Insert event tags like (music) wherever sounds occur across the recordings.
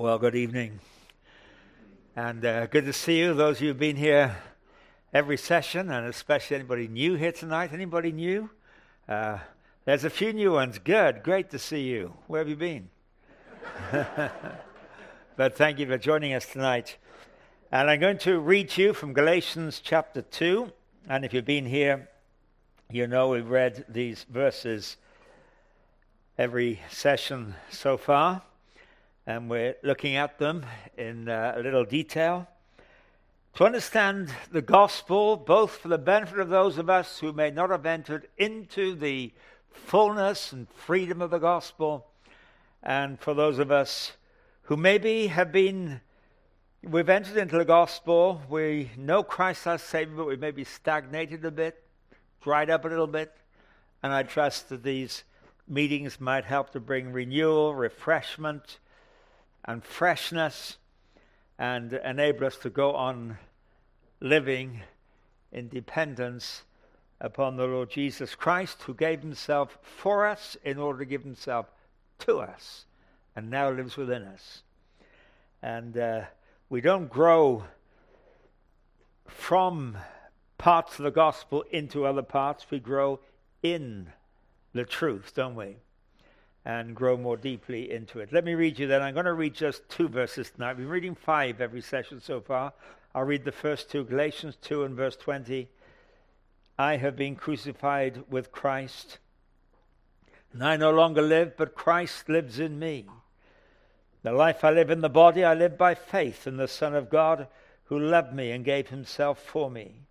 Well, good evening. And uh, good to see you, those of you who've been here every session, and especially anybody new here tonight. Anybody new? Uh, there's a few new ones. Good. Great to see you. Where have you been? (laughs) but thank you for joining us tonight. And I'm going to read to you from Galatians chapter 2. And if you've been here, you know we've read these verses every session so far and we're looking at them in uh, a little detail. To understand the gospel, both for the benefit of those of us who may not have entered into the fullness and freedom of the gospel, and for those of us who maybe have been, we've entered into the gospel, we know Christ our Savior, but we may be stagnated a bit, dried up a little bit, and I trust that these meetings might help to bring renewal, refreshment, and freshness and enable us to go on living in dependence upon the Lord Jesus Christ, who gave himself for us in order to give himself to us and now lives within us. And uh, we don't grow from parts of the gospel into other parts, we grow in the truth, don't we? And grow more deeply into it. Let me read you then. I'm going to read just two verses tonight. I've been reading five every session so far. I'll read the first two Galatians 2 and verse 20. I have been crucified with Christ. And I no longer live, but Christ lives in me. The life I live in the body, I live by faith in the Son of God who loved me and gave himself for me.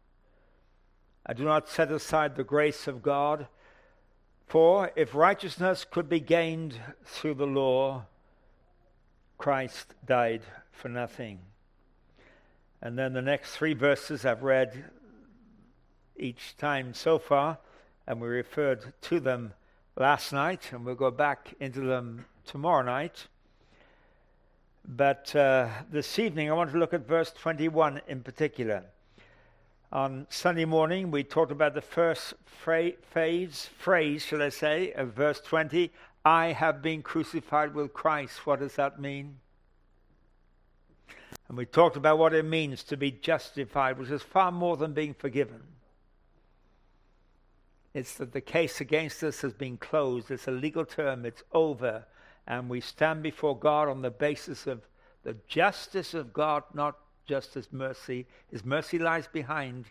I do not set aside the grace of God for if righteousness could be gained through the law, Christ died for nothing. And then the next three verses I've read each time so far, and we referred to them last night, and we'll go back into them tomorrow night. But uh, this evening I want to look at verse 21 in particular. On Sunday morning, we talked about the first phase, phrase, shall I say, of verse 20 I have been crucified with Christ. What does that mean? And we talked about what it means to be justified, which is far more than being forgiven. It's that the case against us has been closed. It's a legal term, it's over. And we stand before God on the basis of the justice of God, not just as mercy. His mercy lies behind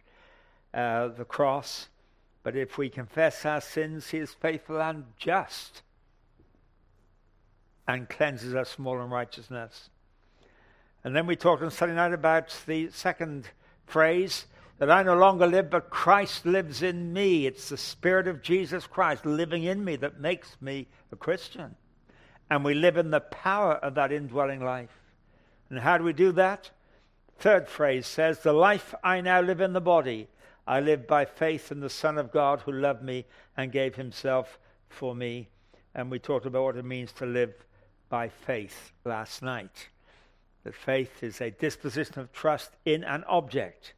uh, the cross. But if we confess our sins, He is faithful and just and cleanses us from all unrighteousness. And then we talked on Sunday night about the second phrase that I no longer live, but Christ lives in me. It's the Spirit of Jesus Christ living in me that makes me a Christian. And we live in the power of that indwelling life. And how do we do that? Third phrase says, The life I now live in the body, I live by faith in the Son of God who loved me and gave himself for me. And we talked about what it means to live by faith last night. That faith is a disposition of trust in an object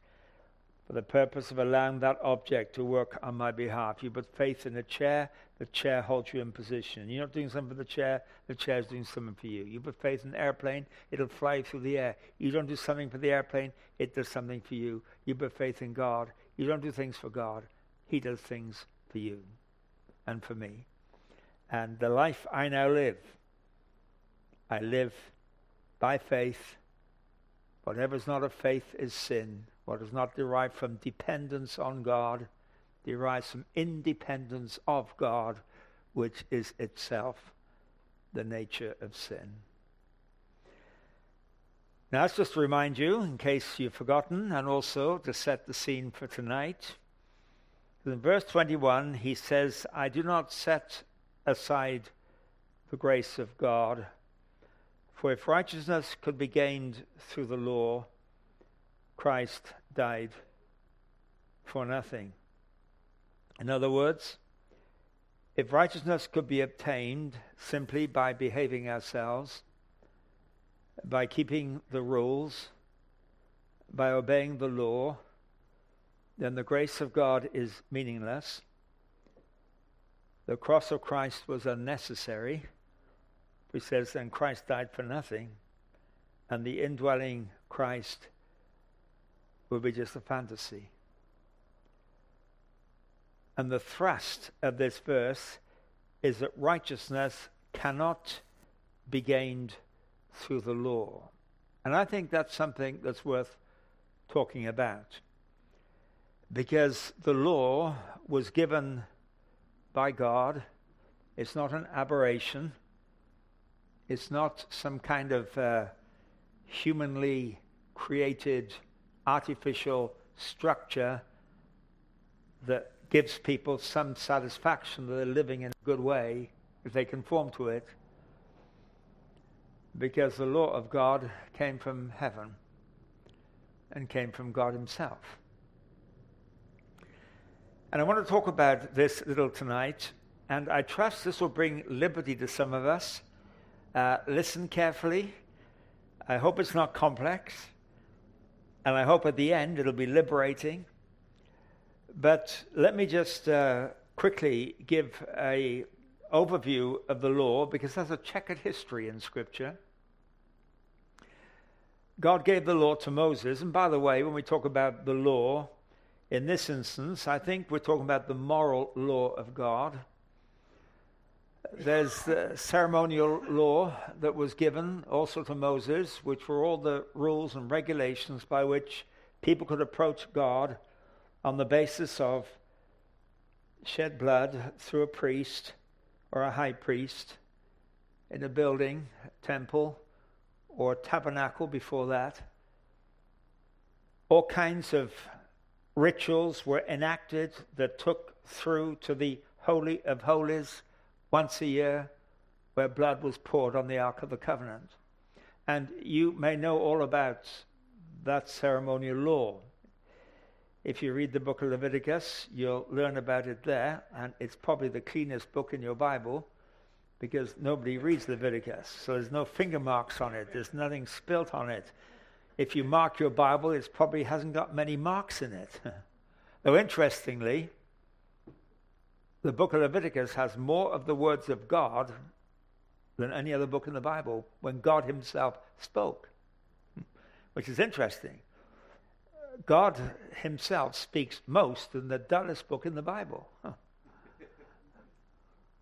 for the purpose of allowing that object to work on my behalf. You put faith in a chair, the chair holds you in position. You're not doing something for the chair, the chair's doing something for you. You put faith in an airplane, it'll fly through the air. You don't do something for the airplane, it does something for you. You put faith in God, you don't do things for God, He does things for you and for me. And the life I now live, I live by faith. Whatever's not of faith is sin. What is not derived from dependence on God derives from independence of God, which is itself the nature of sin. Now, let's just remind you, in case you've forgotten, and also to set the scene for tonight. In verse 21, he says, I do not set aside the grace of God, for if righteousness could be gained through the law, Christ died for nothing. In other words, if righteousness could be obtained simply by behaving ourselves, by keeping the rules, by obeying the law, then the grace of God is meaningless. The cross of Christ was unnecessary. He says, then Christ died for nothing. and the indwelling Christ will be just a fantasy. And the thrust of this verse is that righteousness cannot be gained through the law. And I think that's something that's worth talking about. Because the law was given by God, it's not an aberration, it's not some kind of uh, humanly created artificial structure that gives people some satisfaction that they're living in a good way if they conform to it. Because the law of God came from heaven and came from God Himself. And I want to talk about this little tonight, and I trust this will bring liberty to some of us. Uh, listen carefully. I hope it's not complex, and I hope at the end it'll be liberating. But let me just uh, quickly give a overview of the law because there's a checkered history in Scripture. God gave the law to Moses, and by the way, when we talk about the law, in this instance, I think we're talking about the moral law of God. There's the ceremonial law that was given also to Moses, which were all the rules and regulations by which people could approach God on the basis of shed blood through a priest or a high priest in a building, temple, or tabernacle before that. All kinds of rituals were enacted that took through to the Holy of Holies once a year, where blood was poured on the Ark of the Covenant. And you may know all about that ceremonial law. If you read the book of Leviticus, you'll learn about it there, and it's probably the cleanest book in your Bible because nobody reads Leviticus. So there's no finger marks on it, there's nothing spilt on it. If you mark your Bible, it probably hasn't got many marks in it. (laughs) Though interestingly, the book of Leviticus has more of the words of God than any other book in the Bible when God Himself spoke, which is interesting. God himself speaks most in the dullest book in the Bible. Huh.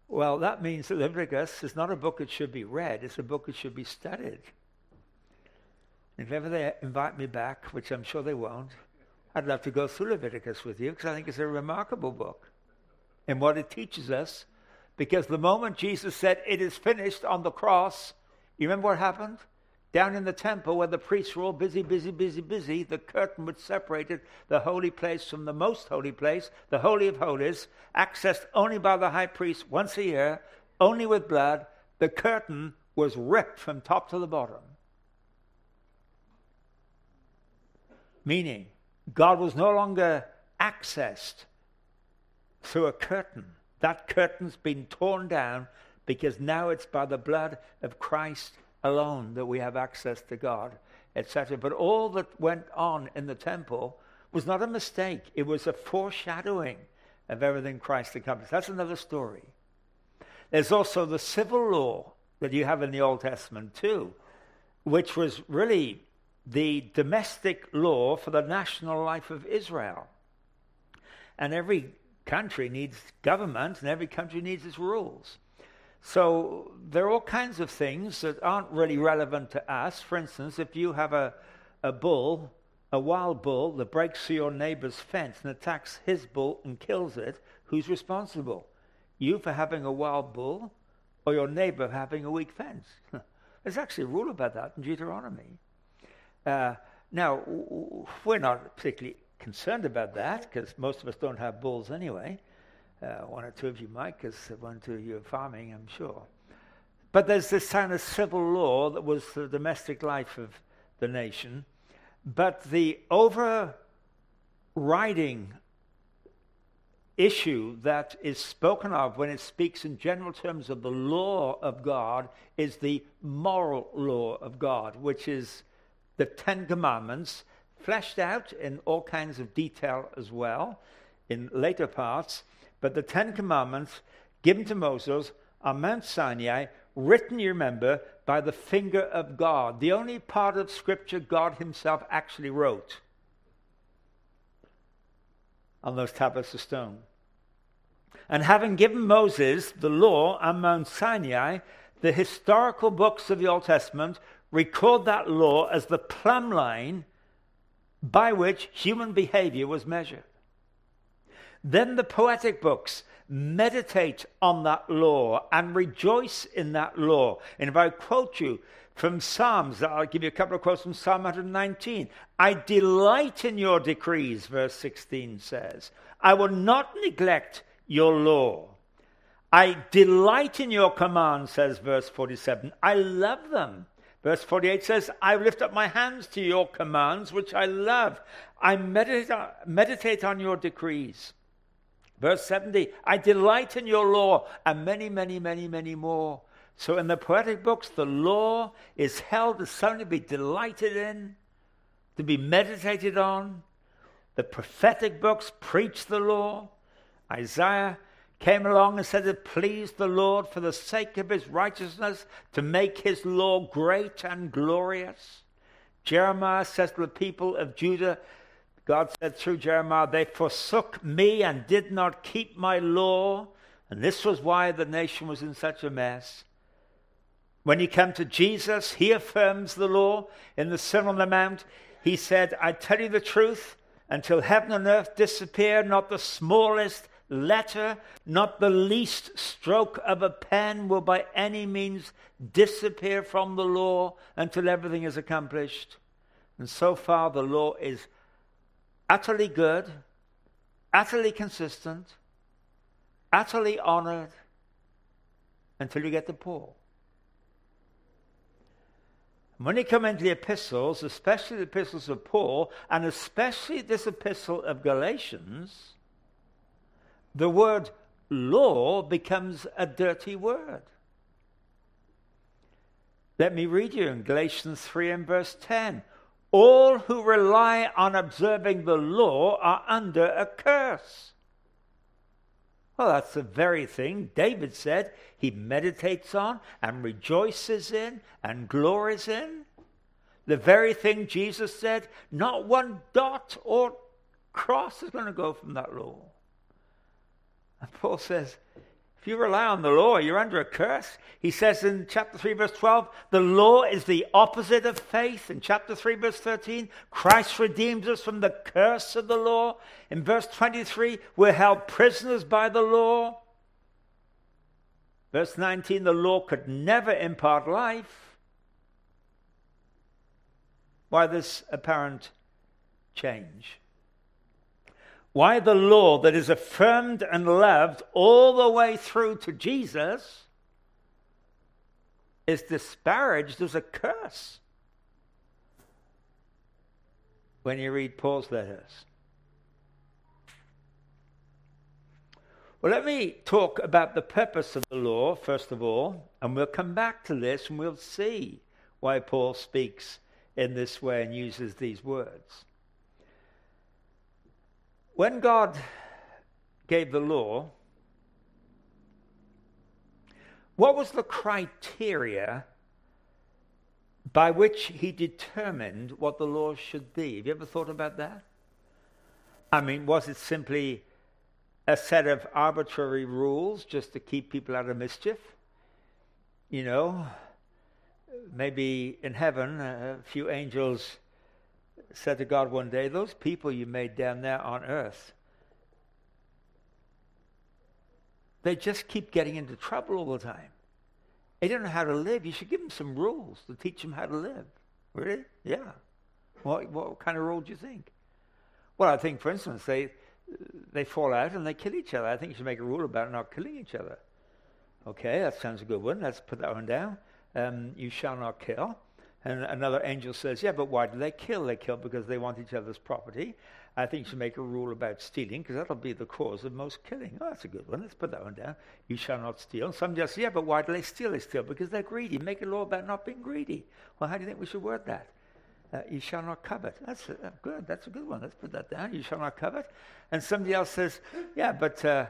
Well, that means that Leviticus is not a book that should be read, it's a book that should be studied. If ever they invite me back, which I'm sure they won't, I'd love to go through Leviticus with you because I think it's a remarkable book and what it teaches us. Because the moment Jesus said, It is finished on the cross, you remember what happened? Down in the temple where the priests were all busy, busy, busy, busy, the curtain which separated the holy place from the most holy place, the Holy of Holies, accessed only by the high priest once a year, only with blood, the curtain was ripped from top to the bottom. Meaning, God was no longer accessed through a curtain. That curtain's been torn down because now it's by the blood of Christ alone that we have access to God, etc. But all that went on in the temple was not a mistake, it was a foreshadowing of everything Christ accomplished. That's another story. There's also the civil law that you have in the Old Testament, too, which was really the domestic law for the national life of Israel. And every country needs government, and every country needs its rules. So there are all kinds of things that aren't really relevant to us. For instance, if you have a, a bull, a wild bull that breaks through your neighbor's fence and attacks his bull and kills it, who's responsible? You for having a wild bull or your neighbor having a weak fence? (laughs) There's actually a rule about that in Deuteronomy. Uh, now, we're not particularly concerned about that because most of us don't have bulls anyway. Uh, one or two of you might, because one or two of you are farming, I'm sure. But there's this kind of civil law that was the domestic life of the nation. But the overriding issue that is spoken of when it speaks in general terms of the law of God is the moral law of God, which is the Ten Commandments, fleshed out in all kinds of detail as well in later parts. But the Ten Commandments given to Moses on Mount Sinai, written, you remember, by the finger of God. The only part of Scripture God Himself actually wrote on those tablets of stone. And having given Moses the law on Mount Sinai, the historical books of the Old Testament record that law as the plumb line by which human behavior was measured. Then the poetic books meditate on that law and rejoice in that law. And if I quote you from Psalms, I'll give you a couple of quotes from Psalm 119. I delight in your decrees, verse 16 says. I will not neglect your law. I delight in your commands, says verse 47. I love them. Verse 48 says, I lift up my hands to your commands, which I love. I meditate, meditate on your decrees. Verse 70, I delight in your law, and many, many, many, many more. So in the poetic books, the law is held as something to be delighted in, to be meditated on. The prophetic books preach the law. Isaiah came along and said it pleased the Lord for the sake of his righteousness to make his law great and glorious. Jeremiah says to the people of Judah, God said through Jeremiah, They forsook me and did not keep my law. And this was why the nation was in such a mess. When you come to Jesus, he affirms the law. In the Sermon on the Mount, he said, I tell you the truth, until heaven and earth disappear, not the smallest letter, not the least stroke of a pen will by any means disappear from the law until everything is accomplished. And so far, the law is utterly good, utterly consistent, utterly honored until you get to Paul. When you come into the epistles, especially the epistles of Paul, and especially this epistle of Galatians, the word law becomes a dirty word. Let me read you in Galatians 3 and verse 10. All who rely on observing the law are under a curse. Well, that's the very thing David said he meditates on and rejoices in and glories in. The very thing Jesus said, not one dot or cross is going to go from that law. And Paul says, if you rely on the law, you're under a curse. He says in chapter 3, verse 12, the law is the opposite of faith. In chapter 3, verse 13, Christ redeems us from the curse of the law. In verse 23, we're held prisoners by the law. Verse 19, the law could never impart life. Why this apparent change? Why the law that is affirmed and loved all the way through to Jesus is disparaged as a curse when you read Paul's letters. Well, let me talk about the purpose of the law, first of all, and we'll come back to this and we'll see why Paul speaks in this way and uses these words. When God gave the law, what was the criteria by which he determined what the law should be? Have you ever thought about that? I mean, was it simply a set of arbitrary rules just to keep people out of mischief? You know, maybe in heaven, a few angels said to God one day, Those people you made down there on earth, they just keep getting into trouble all the time. They don't know how to live. You should give them some rules to teach them how to live. Really? Yeah. What, what kind of rule do you think? Well, I think, for instance, they, they fall out and they kill each other. I think you should make a rule about not killing each other. Okay, that sounds a good one. Let's put that one down. Um, you shall not kill. And another angel says, Yeah, but why do they kill? They kill because they want each other's property. I think you should make a rule about stealing because that'll be the cause of most killing. Oh, that's a good one. Let's put that one down. You shall not steal. Some just say, Yeah, but why do they steal? They steal because they're greedy. Make a law about not being greedy. Well, how do you think we should word that? Uh, you shall not covet. That's uh, good. That's a good one. Let's put that down. You shall not covet. And somebody else says, Yeah, but. Uh,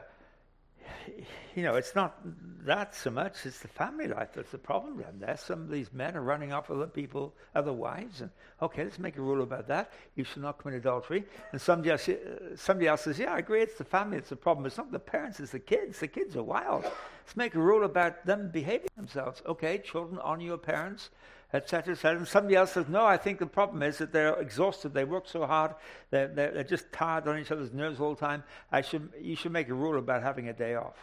you know, it's not that so much, it's the family life that's the problem then. There, some of these men are running off with other people, other wives, and okay, let's make a rule about that. You shall not commit adultery. And somebody else, uh, somebody else says, yeah, I agree, it's the family, it's the problem. It's not the parents, it's the kids. The kids are wild. Let's make a rule about them behaving themselves. Okay, children, honor your parents etc.. And somebody else says, no, I think the problem is that they're exhausted. They work so hard. They're, they're, they're, just tired on each other's nerves all the time. I should, you should make a rule about having a day off.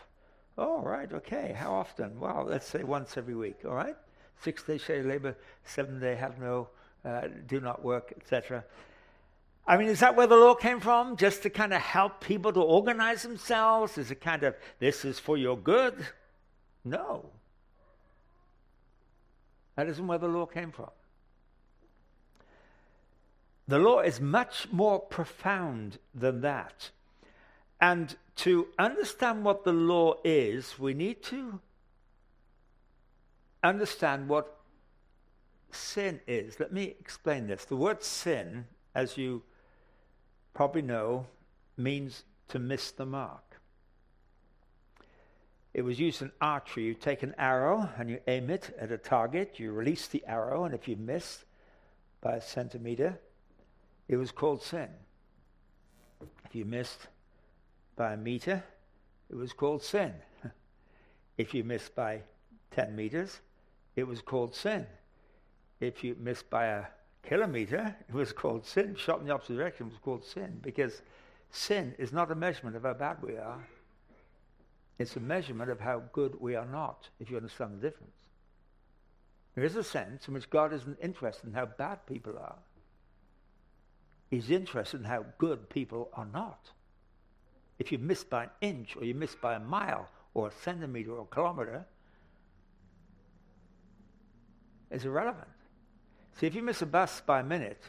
Oh, right, okay. How often? Well, let's say once every week, all right? Six days share labor, seven day have no, uh, do not work, etc. I mean, is that where the law came from? Just to kind of help people to organize themselves? Is it kind of, this is for your good? No. That isn't where the law came from. The law is much more profound than that. And to understand what the law is, we need to understand what sin is. Let me explain this. The word sin, as you probably know, means to miss the mark. It was used in archery. You take an arrow and you aim it at a target. You release the arrow, and if you miss by a centimeter, it was called sin. If you missed by a meter, it was called sin. (laughs) if you missed by 10 meters, it was called sin. If you missed by a kilometer, it was called sin. Shot in the opposite direction was called sin because sin is not a measurement of how bad we are. It's a measurement of how good we are not, if you understand the difference. There is a sense in which God isn't interested in how bad people are. He's interested in how good people are not. If you miss by an inch, or you miss by a mile, or a centimeter, or a kilometer, it's irrelevant. See, if you miss a bus by a minute,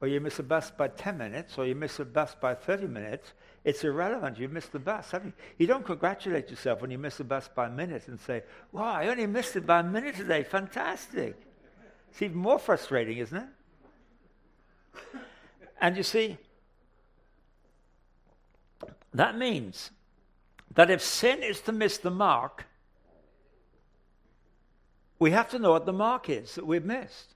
or you miss a bus by 10 minutes, or you miss a bus by 30 minutes, it's irrelevant. You missed the bus. haven't You? you don't congratulate yourself when you miss the bus by a minute and say, wow, I only missed it by a minute today. Fantastic. It's even more frustrating, isn't it? And you see, that means that if sin is to miss the mark, we have to know what the mark is that we've missed.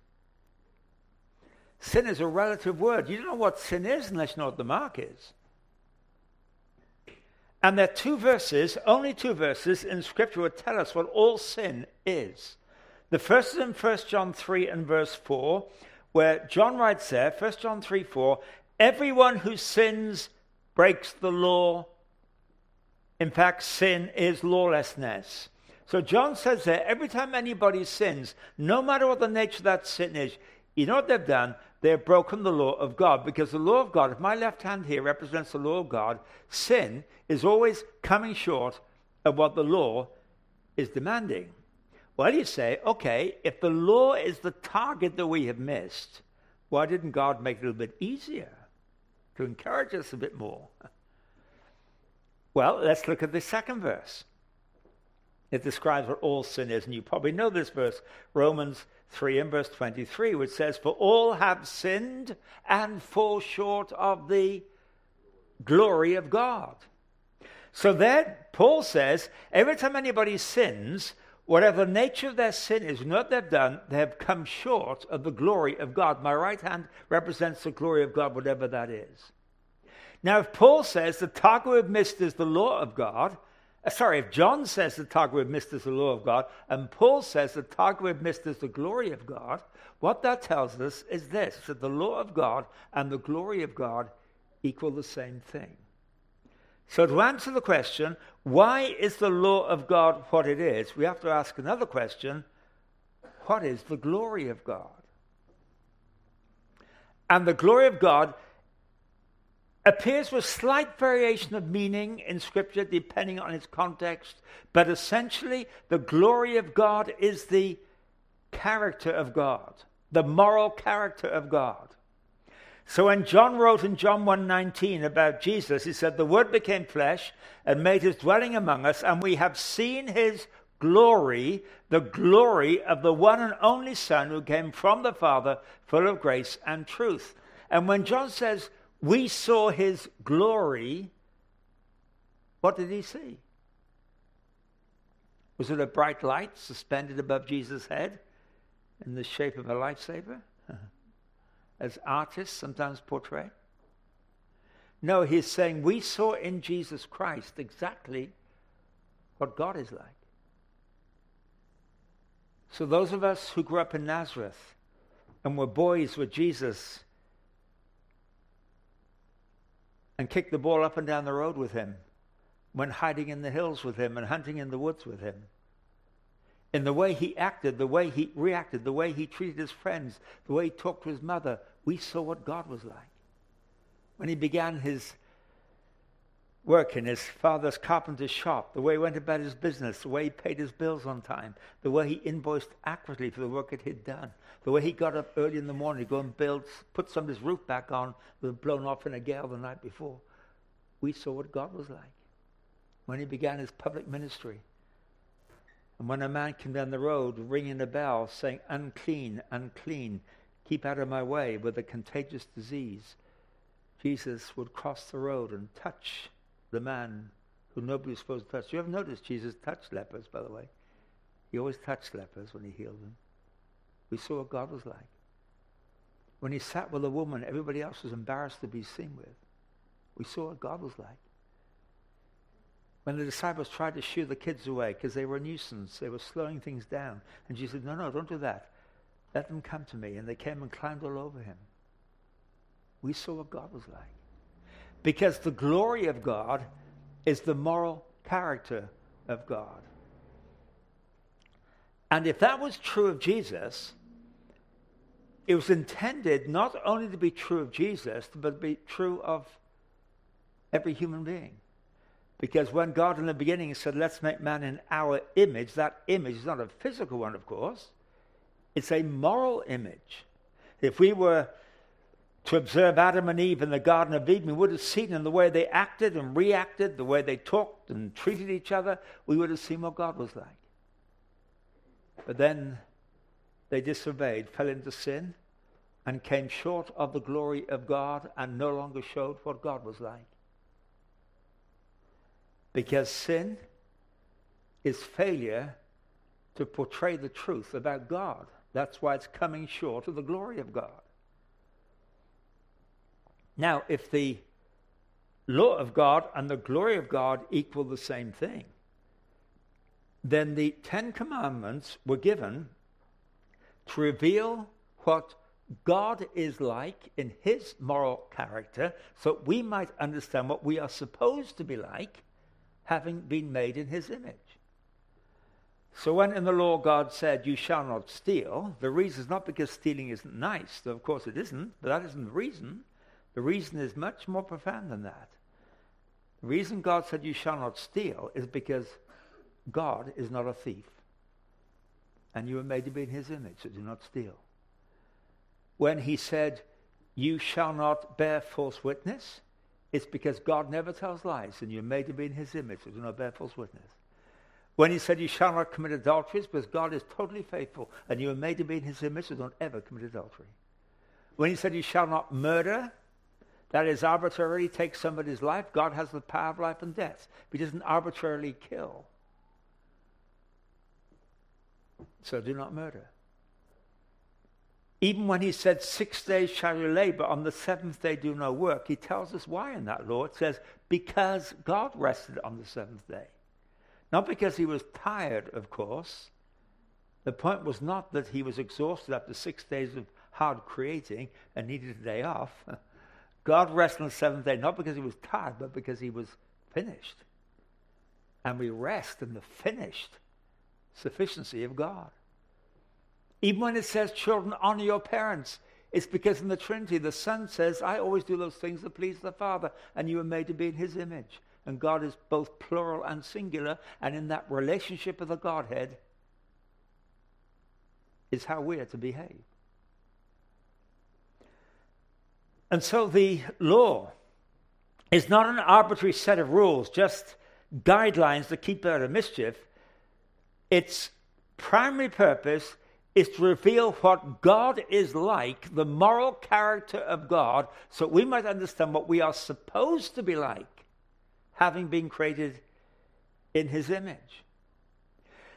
Sin is a relative word. You don't know what sin is unless you know what the mark is. And there are two verses, only two verses in Scripture that tell us what all sin is. The first is in 1 John 3 and verse 4, where John writes there, 1 John 3 4, everyone who sins breaks the law. In fact, sin is lawlessness. So John says there, every time anybody sins, no matter what the nature of that sin is, you know what they've done? They've broken the law of God because the law of God, if my left hand here represents the law of God, sin is always coming short of what the law is demanding. Well, you say, okay, if the law is the target that we have missed, why didn't God make it a little bit easier to encourage us a bit more? Well, let's look at the second verse. It describes what all sin is, and you probably know this verse, Romans 3 and verse 23, which says, For all have sinned and fall short of the glory of God. So there, Paul says, every time anybody sins, whatever the nature of their sin is, what they've done, they have come short of the glory of God. My right hand represents the glory of God, whatever that is. Now, if Paul says the target we've missed is the law of God, Uh, sorry, if John says the we've missed is the law of God, and Paul says the we've missed is the glory of God, what that tells us is this that the law of God and the glory of God equal the same thing. So, to answer the question, why is the law of God what it is, we have to ask another question what is the glory of God? And the glory of God appears with slight variation of meaning in Scripture depending on its context, but essentially the glory of God is the character of God, the moral character of God. So when John wrote in John 1:19 about Jesus, he said, "The Word became flesh and made his dwelling among us, and we have seen his glory, the glory of the one and only Son who came from the Father, full of grace and truth." And when John says we saw his glory. What did he see? Was it a bright light suspended above Jesus' head in the shape of a lightsaber? (laughs) As artists sometimes portray? No, he's saying we saw in Jesus Christ exactly what God is like. So, those of us who grew up in Nazareth and were boys with Jesus and kicked the ball up and down the road with him, went hiding in the hills with him and hunting in the woods with him. In the way he acted, the way he reacted, the way he treated his friends, the way he talked to his mother, we saw what God was like. When he began his work in his father's carpenter's shop, the way he went about his business, the way he paid his bills on time, the way he invoiced accurately for the work that he'd done, the way he got up early in the morning to go and build, put somebody's roof back on that was blown off in a gale the night before. We saw what God was like when he began his public ministry. And when a man came down the road ringing a bell saying, unclean, unclean, keep out of my way with a contagious disease, Jesus would cross the road and touch the man who nobody was supposed to touch. You ever noticed Jesus touched lepers, by the way? He always touched lepers when he healed them. We saw what God was like. When he sat with a woman everybody else was embarrassed to be seen with, we saw what God was like. When the disciples tried to shoo the kids away because they were a nuisance, they were slowing things down. And Jesus said, No, no, don't do that. Let them come to me. And they came and climbed all over him. We saw what God was like. Because the glory of God is the moral character of God. And if that was true of Jesus, it was intended not only to be true of Jesus, but to be true of every human being. Because when God in the beginning said, let's make man in our image, that image is not a physical one, of course. It's a moral image. If we were to observe Adam and Eve in the Garden of Eden, we would have seen in the way they acted and reacted, the way they talked and treated each other, we would have seen what God was like. But then they disobeyed, fell into sin, and came short of the glory of God and no longer showed what God was like. Because sin is failure to portray the truth about God. That's why it's coming short of the glory of God. Now, if the law of God and the glory of God equal the same thing, then the Ten Commandments were given to reveal what God is like in his moral character so we might understand what we are supposed to be like having been made in his image. So when in the law God said, You shall not steal, the reason is not because stealing isn't nice, though of course it isn't, but that isn't the reason. The reason is much more profound than that. The reason God said, You shall not steal, is because God is not a thief. And you were made to be in his image, so do not steal. When he said, You shall not bear false witness, it's because God never tells lies, and you're made to be in his image, so do not bear false witness. When he said, You shall not commit adultery, it's because God is totally faithful, and you are made to be in his image, so don't ever commit adultery. When he said, You shall not murder, that is arbitrarily take somebody's life. God has the power of life and death. He doesn't arbitrarily kill. So do not murder. Even when he said, Six days shall you labor, on the seventh day do no work, he tells us why in that law. It says, Because God rested on the seventh day. Not because he was tired, of course. The point was not that he was exhausted after six days of hard creating and needed a day off. (laughs) God rested on the seventh day, not because he was tired, but because he was finished. And we rest in the finished sufficiency of God. Even when it says, children, honor your parents, it's because in the Trinity, the Son says, I always do those things that please the Father, and you were made to be in his image. And God is both plural and singular, and in that relationship of the Godhead is how we are to behave. And so the law is not an arbitrary set of rules, just guidelines to keep out of mischief. Its primary purpose is to reveal what God is like, the moral character of God, so we might understand what we are supposed to be like having been created in his image.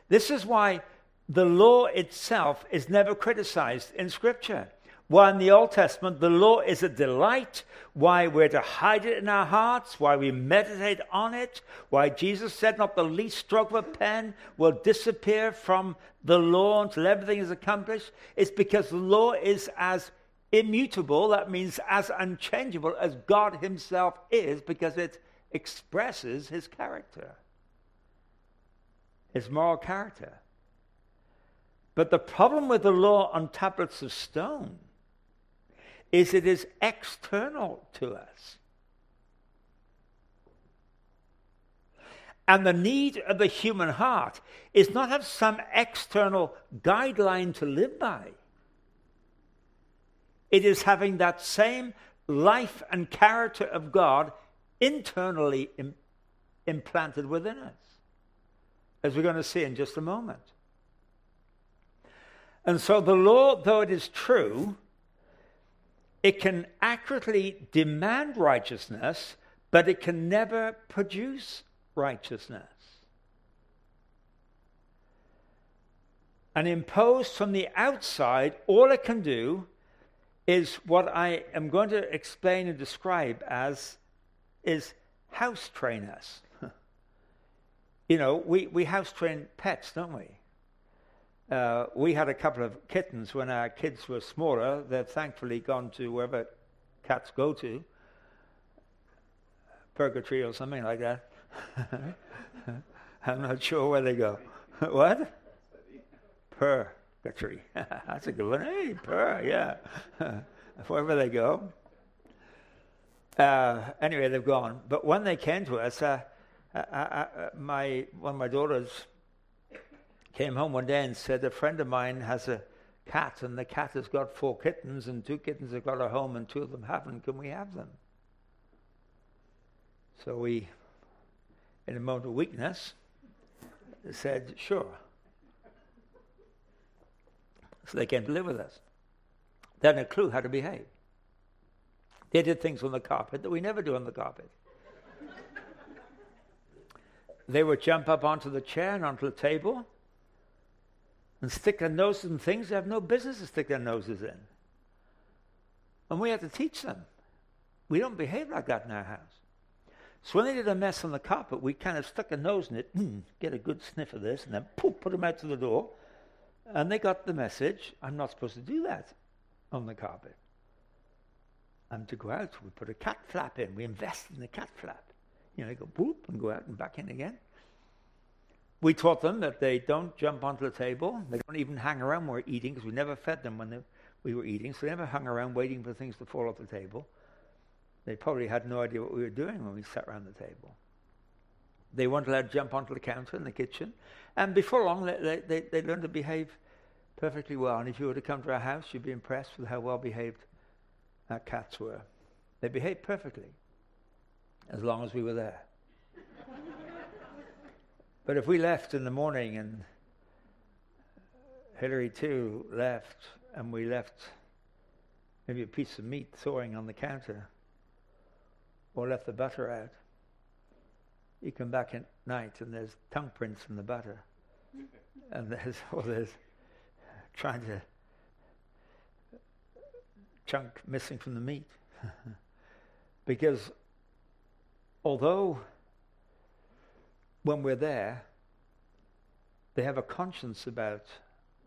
This is why the law itself is never criticized in Scripture. Why in the Old Testament the law is a delight, why we're to hide it in our hearts, why we meditate on it, why Jesus said not the least stroke of a pen will disappear from the law until everything is accomplished, It's because the law is as immutable, that means as unchangeable as God Himself is, because it expresses His character, His moral character. But the problem with the law on tablets of stone is it is external to us. And the need of the human heart is not have some external guideline to live by. It is having that same life and character of God internally Im- implanted within us, as we're going to see in just a moment. And so the law, though it is true, it can accurately demand righteousness, but it can never produce righteousness. And imposed from the outside, all it can do is what I am going to explain and describe as is house train us. (laughs) you know, we, we house train pets, don't we? Uh, we had a couple of kittens when our kids were smaller. They've thankfully gone to wherever cats go to, purgatory or something like that. (laughs) I'm not sure where they go. (laughs) what? Purgatory. (laughs) That's a good one. Hey, yeah. wherever they go. Uh, anyway, they've gone. But when they came to us, uh, I, I, my one of my daughters came home one day and said, A friend of mine has a cat, and the cat has got four kittens, and two kittens have got a home, and two of them haven't. Can we have them? So we, in a moment of weakness, said, Sure. So they came to live with us. They had no clue how to behave. They did things on the carpet that we never do on the carpet. they would jump up onto the chair and onto the table and stick their noses in things they have no business to stick their noses in. And we have to teach them. We don't behave like that in our house. So when they did a mess on the carpet, we kind of stuck a nose in it, mm, get a good sniff of this, and then poof, put them out to the door. And they got the message I'm not supposed to do that on the carpet. I'm to go out. We put a cat flap in. We invest in the cat flap. You know, they go boop and go out and back in again. We taught them that they don't jump onto the table. They don't even hang around when we're eating because we never fed them when they, we were eating. So they never hung around waiting for things to fall off the table. They probably had no idea what we were doing when we sat around the table. They weren't allowed to jump onto the counter in the kitchen. And before long, they, they, they learned to behave perfectly well. And if you were to come to our house, you'd be impressed with how well behaved our cats were. They behaved perfectly as long as we were there. But if we left in the morning and Hillary too left, and we left maybe a piece of meat thawing on the counter, or left the butter out, you come back at night and there's tongue prints in the butter, (laughs) and there's all this trying to chunk missing from the meat, (laughs) because although when we're there, they have a conscience about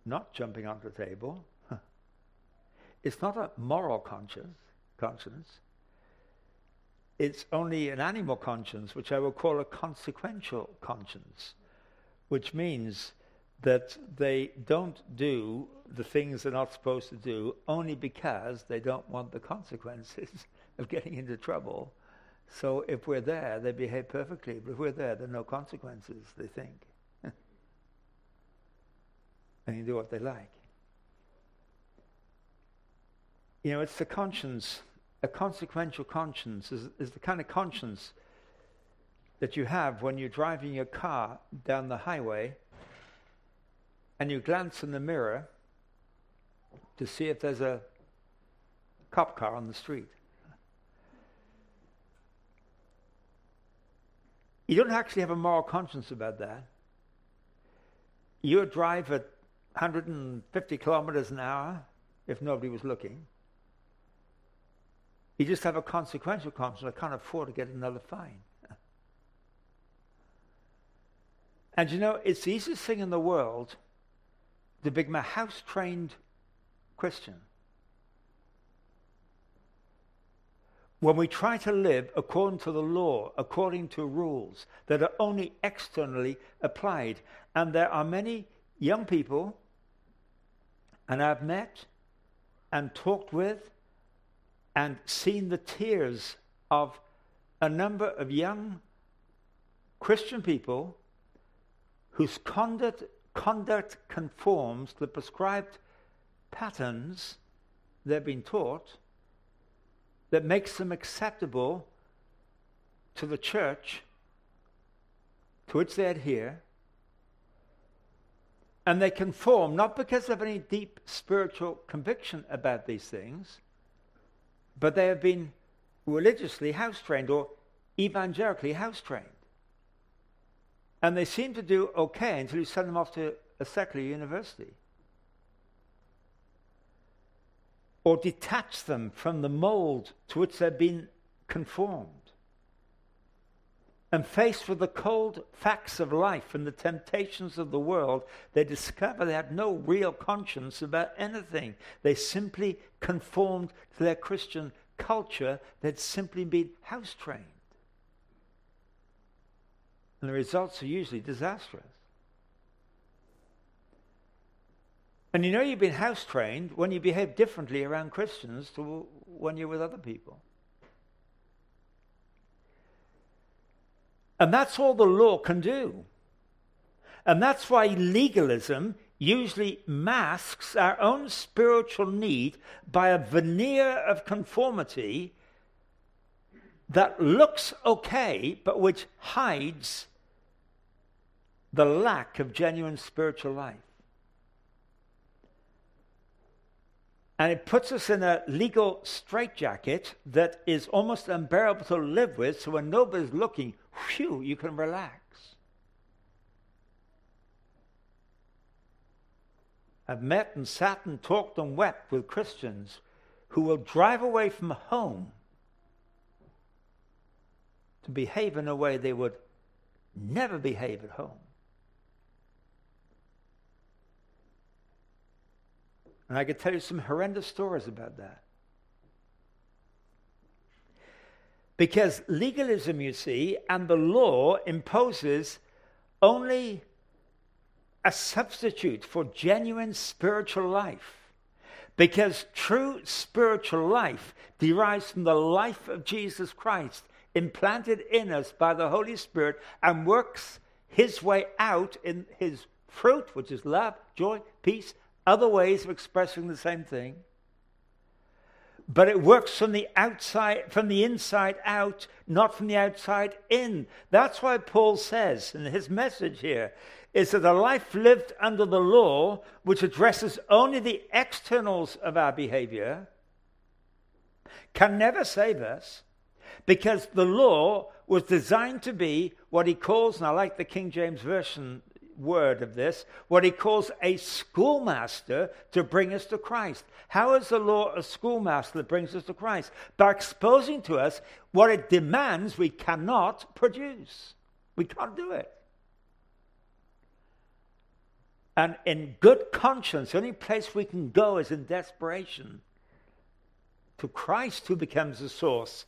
not jumping onto the table. (laughs) it's not a moral conscience, conscience. It's only an animal conscience, which I will call a consequential conscience, which means that they don't do the things they're not supposed to do only because they don't want the consequences (laughs) of getting into trouble so if we're there, they behave perfectly. But if we're there, there are no consequences, they think. (laughs) and you do what they like. You know, it's the conscience, a consequential conscience is, is the kind of conscience that you have when you're driving your car down the highway and you glance in the mirror to see if there's a cop car on the street. You don't actually have a moral conscience about that. You would drive at 150 kilometers an hour if nobody was looking. You just have a consequential conscience. I can't afford to get another fine. and you know, it's the easiest thing in the world to become a house trained Christian. When we try to live according to the law, according to rules that are only externally applied, and there are many young people, and I've met and talked with and seen the tears of a number of young Christian people whose conduct, conduct conforms to the prescribed patterns they've been taught that makes them acceptable to the church to which they adhere. And they conform not because of any deep spiritual conviction about these things, but they have been religiously house trained or evangelically house trained. And they seem to do okay until you send them off to a secular university. Or detach them from the mold to which they've been conformed. And faced with the cold facts of life and the temptations of the world, they discover they had no real conscience about anything. They simply conformed to their Christian culture they'd simply been house trained. And the results are usually disastrous. And you know you've been house trained when you behave differently around Christians to when you're with other people. And that's all the law can do. And that's why legalism usually masks our own spiritual need by a veneer of conformity that looks okay, but which hides the lack of genuine spiritual life. And it puts us in a legal straitjacket that is almost unbearable to live with. So when nobody's looking, whew, you can relax. I've met and sat and talked and wept with Christians who will drive away from home to behave in a way they would never behave at home. And I could tell you some horrendous stories about that. Because legalism, you see, and the law imposes only a substitute for genuine spiritual life. Because true spiritual life derives from the life of Jesus Christ, implanted in us by the Holy Spirit, and works his way out in his fruit, which is love, joy, peace, other ways of expressing the same thing. But it works from the outside, from the inside out, not from the outside in. That's why Paul says in his message here is that a life lived under the law, which addresses only the externals of our behavior, can never save us because the law was designed to be what he calls, and I like the King James Version word of this, what he calls a schoolmaster to bring us to Christ. How is the law a schoolmaster that brings us to Christ? By exposing to us what it demands we cannot produce. We can't do it. And in good conscience, the only place we can go is in desperation to Christ, who becomes the source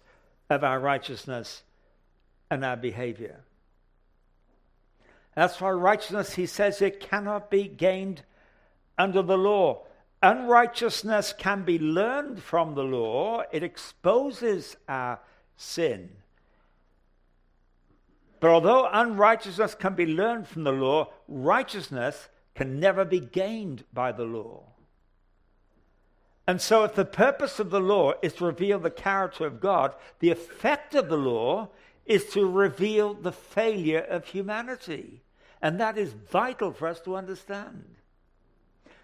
of our righteousness and our behavior. That's why righteousness, he says, it cannot be gained under the law. Unrighteousness can be learned from the law, it exposes our sin. But although unrighteousness can be learned from the law, righteousness can never be gained by the law. And so, if the purpose of the law is to reveal the character of God, the effect of the law is to reveal the failure of humanity. And that is vital for us to understand.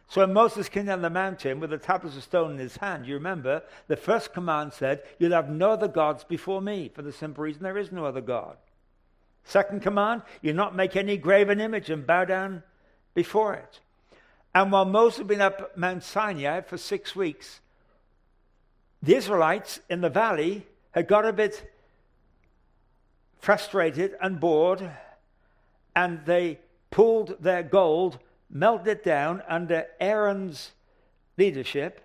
So when Moses came down the mountain with the tablets of stone in his hand, you remember the first command said, You'll have no other gods before me, for the simple reason there is no other God. Second command, you not make any graven image and bow down before it. And while Moses had been up Mount Sinai for six weeks, the Israelites in the valley had got a bit frustrated and bored, and they pulled their gold, melted it down under Aaron's leadership,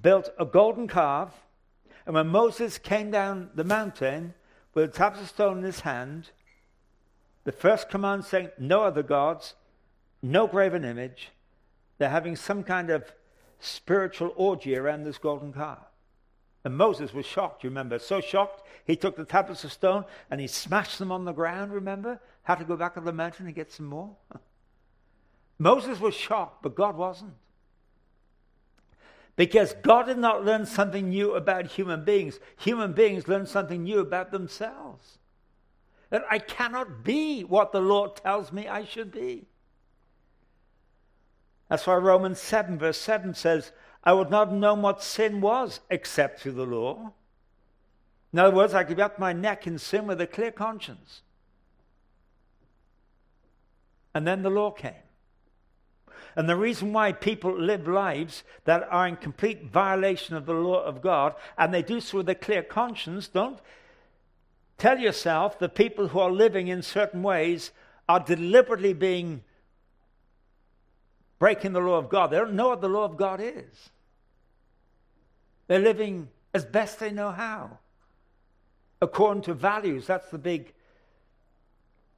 built a golden calf, and when Moses came down the mountain with tablets of stone in his hand, the first command saying, No other gods, no graven image, they're having some kind of spiritual orgy around this golden calf. And Moses was shocked, you remember? So shocked, he took the tablets of stone and he smashed them on the ground, remember? Had to go back to the mountain and get some more. (laughs) Moses was shocked, but God wasn't. Because God did not learn something new about human beings. Human beings learn something new about themselves. That I cannot be what the Lord tells me I should be. That's why Romans 7, verse 7 says, I would not have known what sin was except through the law. In other words, I could up my neck in sin with a clear conscience. And then the law came. And the reason why people live lives that are in complete violation of the law of God, and they do so with a clear conscience, don't tell yourself the people who are living in certain ways are deliberately being breaking the law of God. They don't know what the law of God is. They're living as best they know how, according to values. That's the big,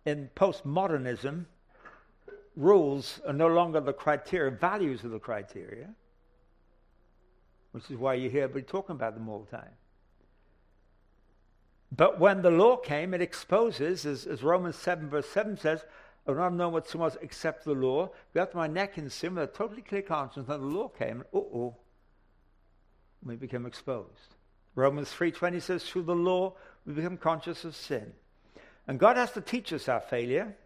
in postmodernism, rules are no longer the criteria, values are the criteria, which is why you hear everybody talking about them all the time. But when the law came, it exposes, as, as Romans 7, verse 7 says, I don't know what sin was except the law. Got my neck in sin with a totally clear conscience. Then the law came, and uh oh, we became exposed. Romans 3.20 says, through the law, we become conscious of sin. And God has to teach us our failure.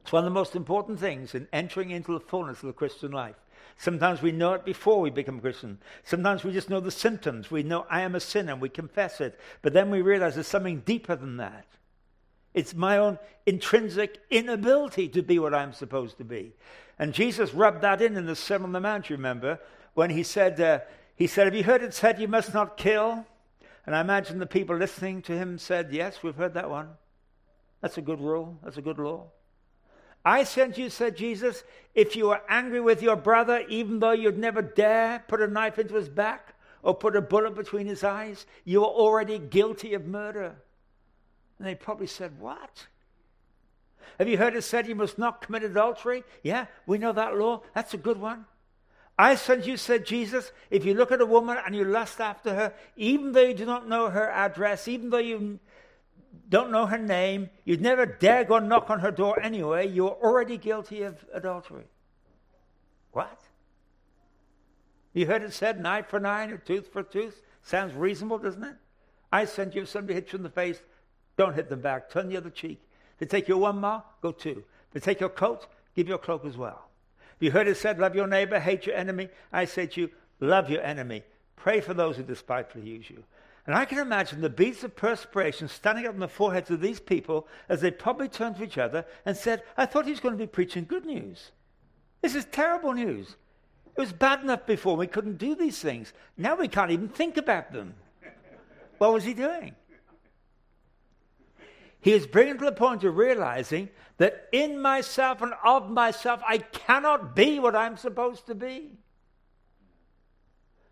It's one of the most important things in entering into the fullness of the Christian life. Sometimes we know it before we become Christian. Sometimes we just know the symptoms. We know I am a sinner and we confess it. But then we realize there's something deeper than that. It's my own intrinsic inability to be what I'm supposed to be. And Jesus rubbed that in in the Sermon on the Mount, you remember, when he said, uh, he said, Have you heard it said you must not kill? And I imagine the people listening to him said, Yes, we've heard that one. That's a good rule. That's a good law. I sent you, said Jesus, if you are angry with your brother, even though you'd never dare put a knife into his back or put a bullet between his eyes, you are already guilty of murder. And they probably said, What? Have you heard it said you must not commit adultery? Yeah, we know that law. That's a good one. I sent you, said Jesus, if you look at a woman and you lust after her, even though you do not know her address, even though you don't know her name, you'd never dare go knock on her door anyway, you're already guilty of adultery. What? You heard it said, eye for eye or tooth for tooth? Sounds reasonable, doesn't it? I sent you, if somebody hits you in the face, don't hit them back, turn the other cheek. If they take your one mile, go two. If they take your coat, give your cloak as well. You heard it said, Love your neighbor, hate your enemy. I say to you, Love your enemy. Pray for those who despitefully use you. And I can imagine the beads of perspiration standing up on the foreheads of these people as they probably turned to each other and said, I thought he was going to be preaching good news. This is terrible news. It was bad enough before we couldn't do these things. Now we can't even think about them. what was he doing? He is bringing to the point of realizing that in myself and of myself, I cannot be what I'm supposed to be.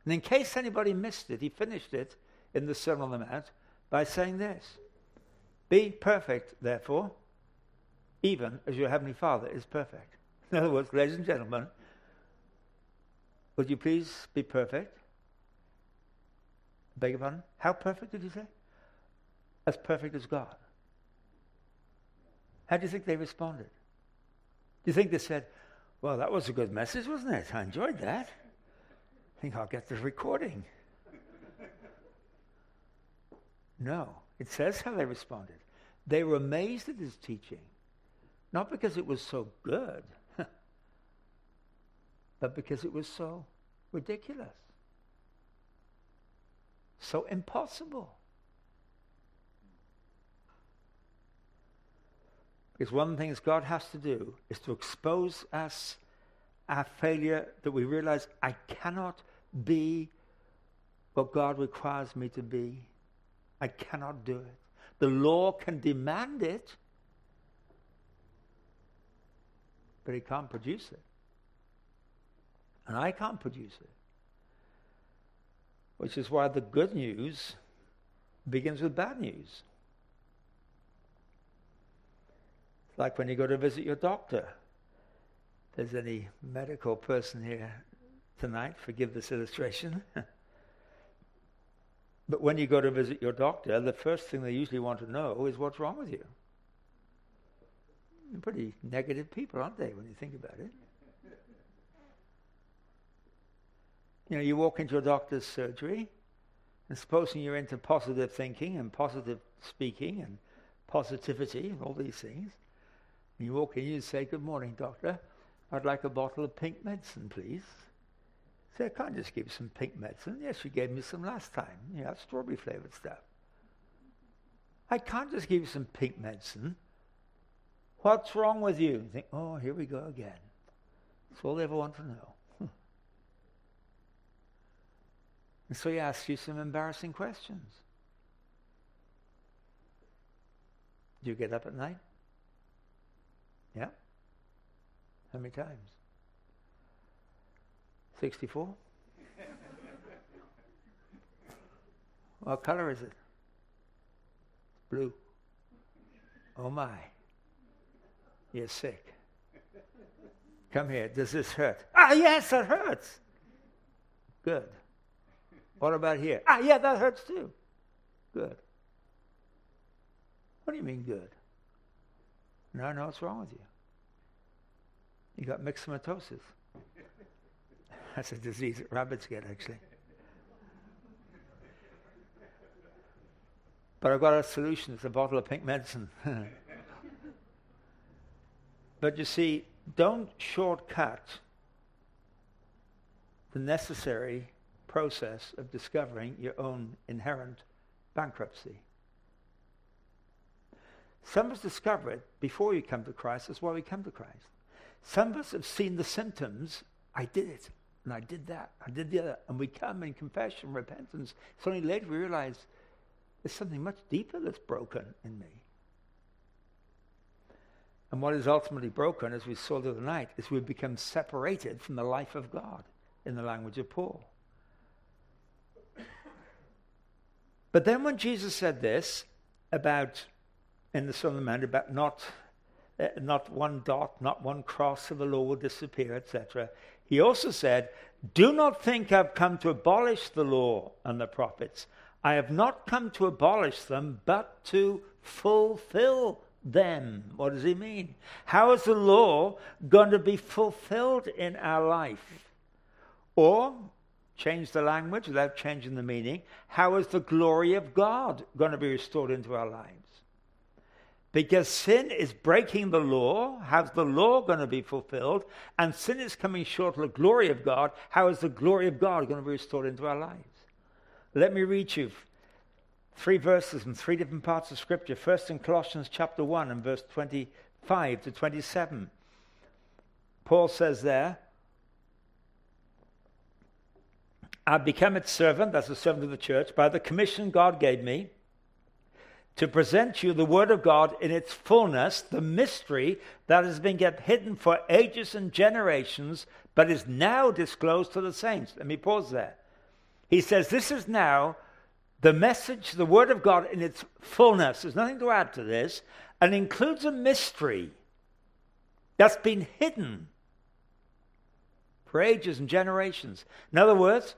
And in case anybody missed it, he finished it in the Sermon on the Mount by saying this Be perfect, therefore, even as your Heavenly Father is perfect. (laughs) In other words, ladies and gentlemen, would you please be perfect? Beg your pardon? How perfect did he say? As perfect as God. How do you think they responded? Do you think they said, Well, that was a good message, wasn't it? I enjoyed that. I think I'll get the recording. no. It says how they responded. They were amazed at his teaching, not because it was so good, (laughs) but because it was so ridiculous, so impossible. Because one of the things God has to do is to expose us, our failure, that we realize I cannot be what God requires me to be. I cannot do it. The law can demand it, but it can't produce it. And I can't produce it. Which is why the good news begins with bad news. It's like when you go to visit your doctor. There's any medical person here tonight, forgive this illustration. (laughs) but when you go to visit your doctor, the first thing they usually want to know is what's wrong with you. They're pretty negative people, aren't they, when you think about it? You know, you walk into a doctor's surgery, and supposing you're into positive thinking and positive speaking and positivity and all these things, you walk in, you say, Good morning, doctor. I'd like a bottle of pink medicine, please. Say, I can't just give you some pink medicine. Yes, you gave me some last time. You know, strawberry flavored stuff. I can't just give you some pink medicine. What's wrong with you? You think, oh, here we go again. That's all they ever want to know. (laughs) And so he asks you some embarrassing questions. Do you get up at night? Yeah? How many times? 64? what color is it? Blue. Oh my. You're sick. Come here. Does this hurt? Ah, yes, it hurts. Good. What about here? Ah, yeah, that hurts too. Good. What do you mean good? Now I know what's wrong with you. You got myxomatosis. That's a disease that rabbits get, actually. But I've got a solution. It's a bottle of pink medicine. (laughs) but you see, don't shortcut the necessary process of discovering your own inherent bankruptcy. Some of us discover it before you come to Christ. That's why we come to Christ. Some of us have seen the symptoms. I did it, and I did that, I did the other. And we come in confession, repentance. It's only later we realize there's something much deeper that's broken in me. And what is ultimately broken, as we saw the other night, is we've become separated from the life of God, in the language of Paul. But then when Jesus said this about in the Sermon on the Mount about not uh, not one dot, not one cross of the law will disappear, etc. He also said, Do not think I've come to abolish the law and the prophets. I have not come to abolish them, but to fulfill them. What does he mean? How is the law going to be fulfilled in our life? Or, change the language without changing the meaning, how is the glory of God going to be restored into our lives? Because sin is breaking the law. How's the law going to be fulfilled? And sin is coming short of the glory of God. How is the glory of God going to be restored into our lives? Let me read you three verses from three different parts of Scripture. First in Colossians chapter 1 and verse 25 to 27. Paul says there, I've become its servant, that's the servant of the church, by the commission God gave me to present you the Word of God in its fullness, the mystery that has been kept hidden for ages and generations, but is now disclosed to the saints. Let me pause there. He says, This is now the message, the Word of God in its fullness. There's nothing to add to this, and includes a mystery that's been hidden for ages and generations. In other words,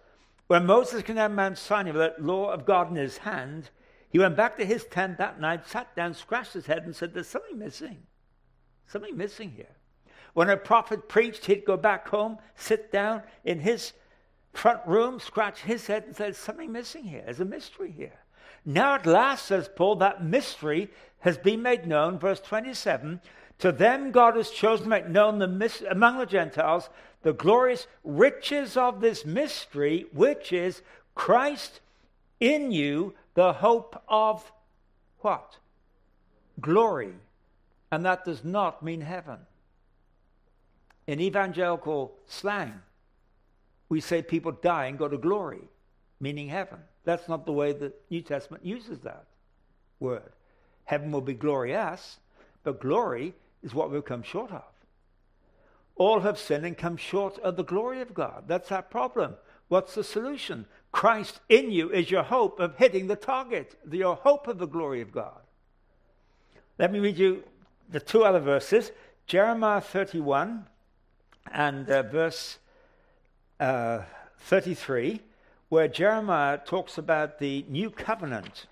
when Moses down Mount Sinai with that law of God in his hand, he went back to his tent that night, sat down, scratched his head, and said, There's something missing. Something missing here. When a prophet preached, he'd go back home, sit down in his front room, scratch his head, and say, Something missing here. There's a mystery here. Now, at last, says Paul, that mystery has been made known. Verse 27 To them, God has chosen to make known the, among the Gentiles the glorious riches of this mystery, which is Christ in you, the hope of what? Glory. And that does not mean heaven. In evangelical slang, we say people die and go to glory, meaning heaven. That's not the way the New Testament uses that word. Heaven will be glorious, but glory is what we've come short of. All have sinned and come short of the glory of God. That's our problem. What's the solution? Christ in you is your hope of hitting the target, your hope of the glory of God. Let me read you the two other verses Jeremiah 31 and uh, verse uh, 33, where Jeremiah talks about the new covenant.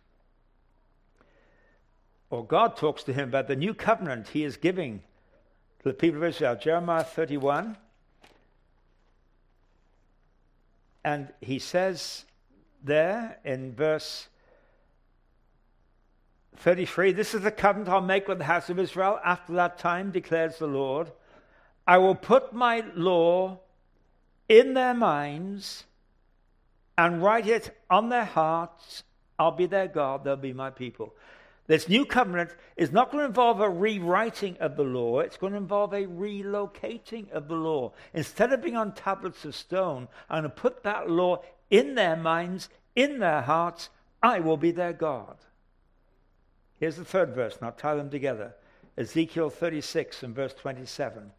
Or God talks to him about the new covenant he is giving to the people of Israel. Jeremiah 31. And he says there in verse 33 This is the covenant I'll make with the house of Israel after that time, declares the Lord. I will put my law in their minds and write it on their hearts. I'll be their God, they'll be my people. This new covenant is not going to involve a rewriting of the law, it's going to involve a relocating of the law. Instead of being on tablets of stone, I'm going to put that law in their minds, in their hearts. I will be their God. Here's the third verse, and I'll tie them together Ezekiel 36 and verse 27.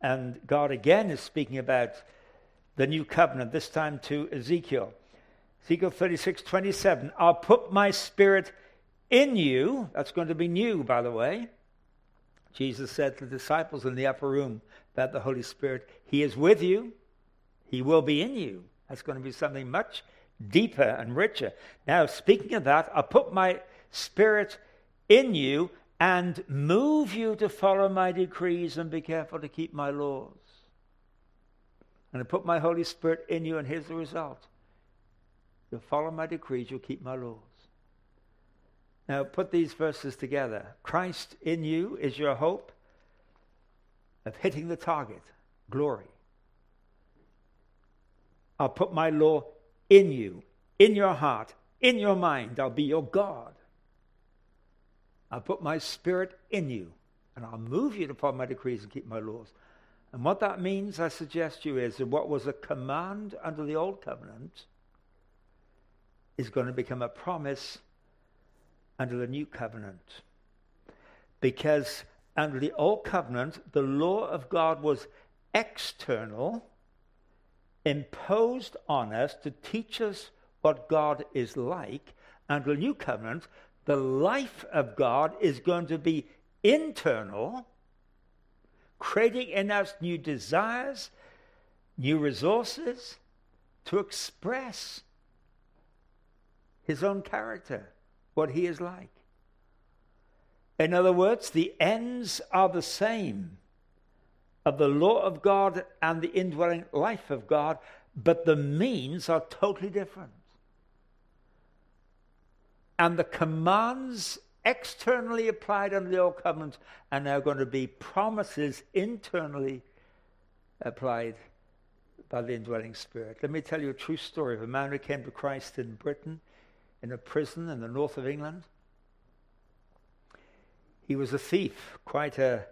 And God again is speaking about the new covenant, this time to Ezekiel. Ezekiel 36, 27. I'll put my spirit in you. That's going to be new, by the way. Jesus said to the disciples in the upper room about the Holy Spirit, He is with you, He will be in you. That's going to be something much deeper and richer. Now, speaking of that, I'll put my spirit in you and move you to follow my decrees and be careful to keep my laws. And I put my Holy Spirit in you, and here's the result. You'll follow my decrees, you'll keep my laws. Now, put these verses together. Christ in you is your hope of hitting the target glory. I'll put my law in you, in your heart, in your mind. I'll be your God. I'll put my spirit in you, and I'll move you to follow my decrees and keep my laws. And what that means, I suggest you, is that what was a command under the old covenant is going to become a promise under the new covenant. Because under the old covenant, the law of God was external, imposed on us to teach us what God is like. Under the new covenant, the life of God is going to be internal, creating in us new desires, new resources to express his own character, what he is like. In other words, the ends are the same of the law of God and the indwelling life of God, but the means are totally different. And the commands externally applied under the Old Covenant are now going to be promises internally applied by the indwelling Spirit. Let me tell you a true story of a man who came to Christ in Britain, in a prison in the north of England. He was a thief, quite a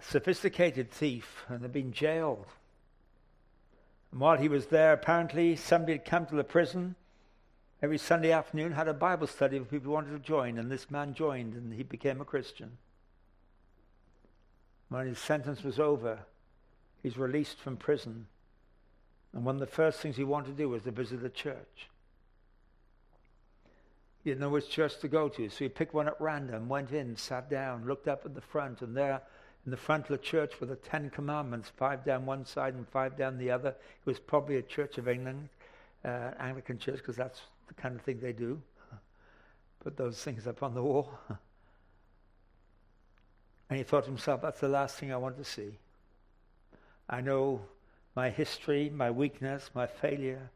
sophisticated thief, and had been jailed. And while he was there, apparently somebody had come to the prison every Sunday afternoon had a Bible study for people who wanted to join, and this man joined and he became a Christian. When his sentence was over, he's released from prison. And one of the first things he wanted to do was to visit a church. He didn't know which church to go to, so he picked one at random, went in, sat down, looked up at the front, and there in the front of the church were the Ten Commandments, five down one side and five down the other. It was probably a Church of England, uh, Anglican church, because that's the kind of thing they do. Put those things up on the wall. (laughs) And he thought to himself, that's the last thing I want to see. I know my history, my weakness, my failure.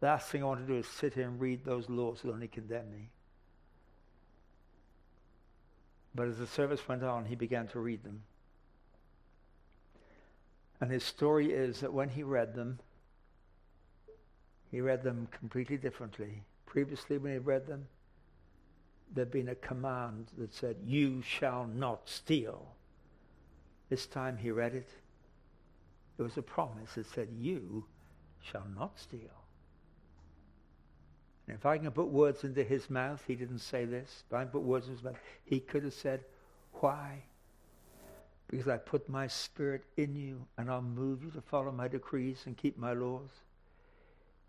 Last thing I want to do is sit here and read those laws that only condemn me. But as the service went on, he began to read them. And his story is that when he read them, he read them completely differently. Previously, when he read them, there'd been a command that said, You shall not steal. This time he read it. It was a promise that said, You shall not steal. And if I can put words into his mouth, he didn't say this, but I can put words in his mouth, he could have said, Why? Because I put my spirit in you and I'll move you to follow my decrees and keep my laws.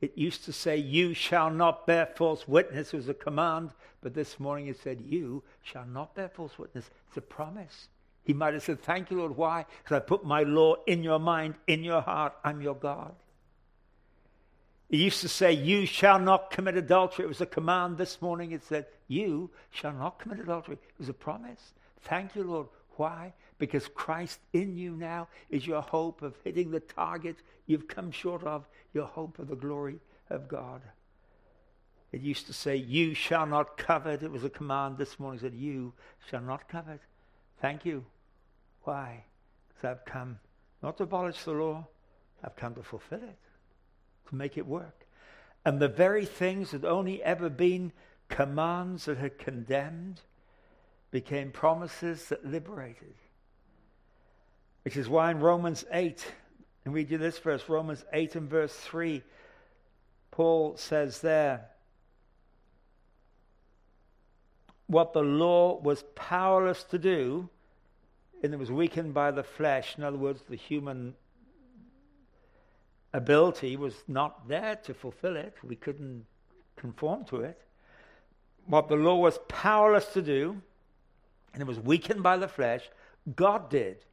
It used to say, You shall not bear false witness. It was a command. But this morning it said, You shall not bear false witness. It's a promise. He might have said, Thank you, Lord. Why? Because I put my law in your mind, in your heart. I'm your God. It used to say, You shall not commit adultery. It was a command. This morning it said, You shall not commit adultery. It was a promise. Thank you, Lord. Why? Because Christ in you now is your hope of hitting the target you've come short of, your hope of the glory of God. It used to say, You shall not covet. It was a command this morning. It said, You shall not covet. Thank you. Why? Because I've come not to abolish the law, I've come to fulfill it, to make it work. And the very things that only ever been commands that had condemned became promises that liberated. Which is why in Romans 8, and we do this verse, Romans 8 and verse 3, Paul says there, what the law was powerless to do, and it was weakened by the flesh. In other words, the human ability was not there to fulfill it. We couldn't conform to it. What the law was powerless to do, and it was weakened by the flesh, God did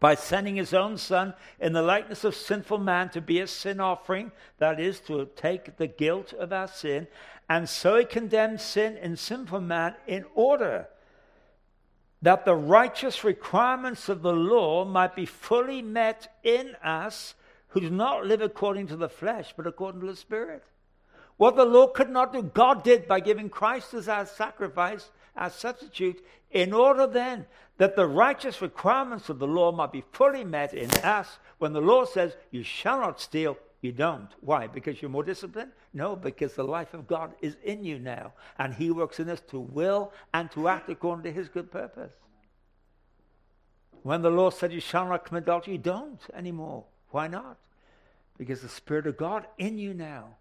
by sending his own son in the likeness of sinful man to be a sin offering, that is, to take the guilt of our sin. And so he condemned sin in sinful man in order that the righteous requirements of the law might be fully met in us who do not live according to the flesh, but according to the Spirit. What the law could not do, God did by giving Christ as our sacrifice, our substitute, in order then that the righteous requirements of the law might be fully met in us. When the law says, You shall not steal, you don't. Why? Because you're more disciplined? No, because the life of God is in you now. And He works in us to will and to act according to His good purpose. When the law said you shall not commit adultery, you don't anymore. Why not? Because the Spirit of God in you now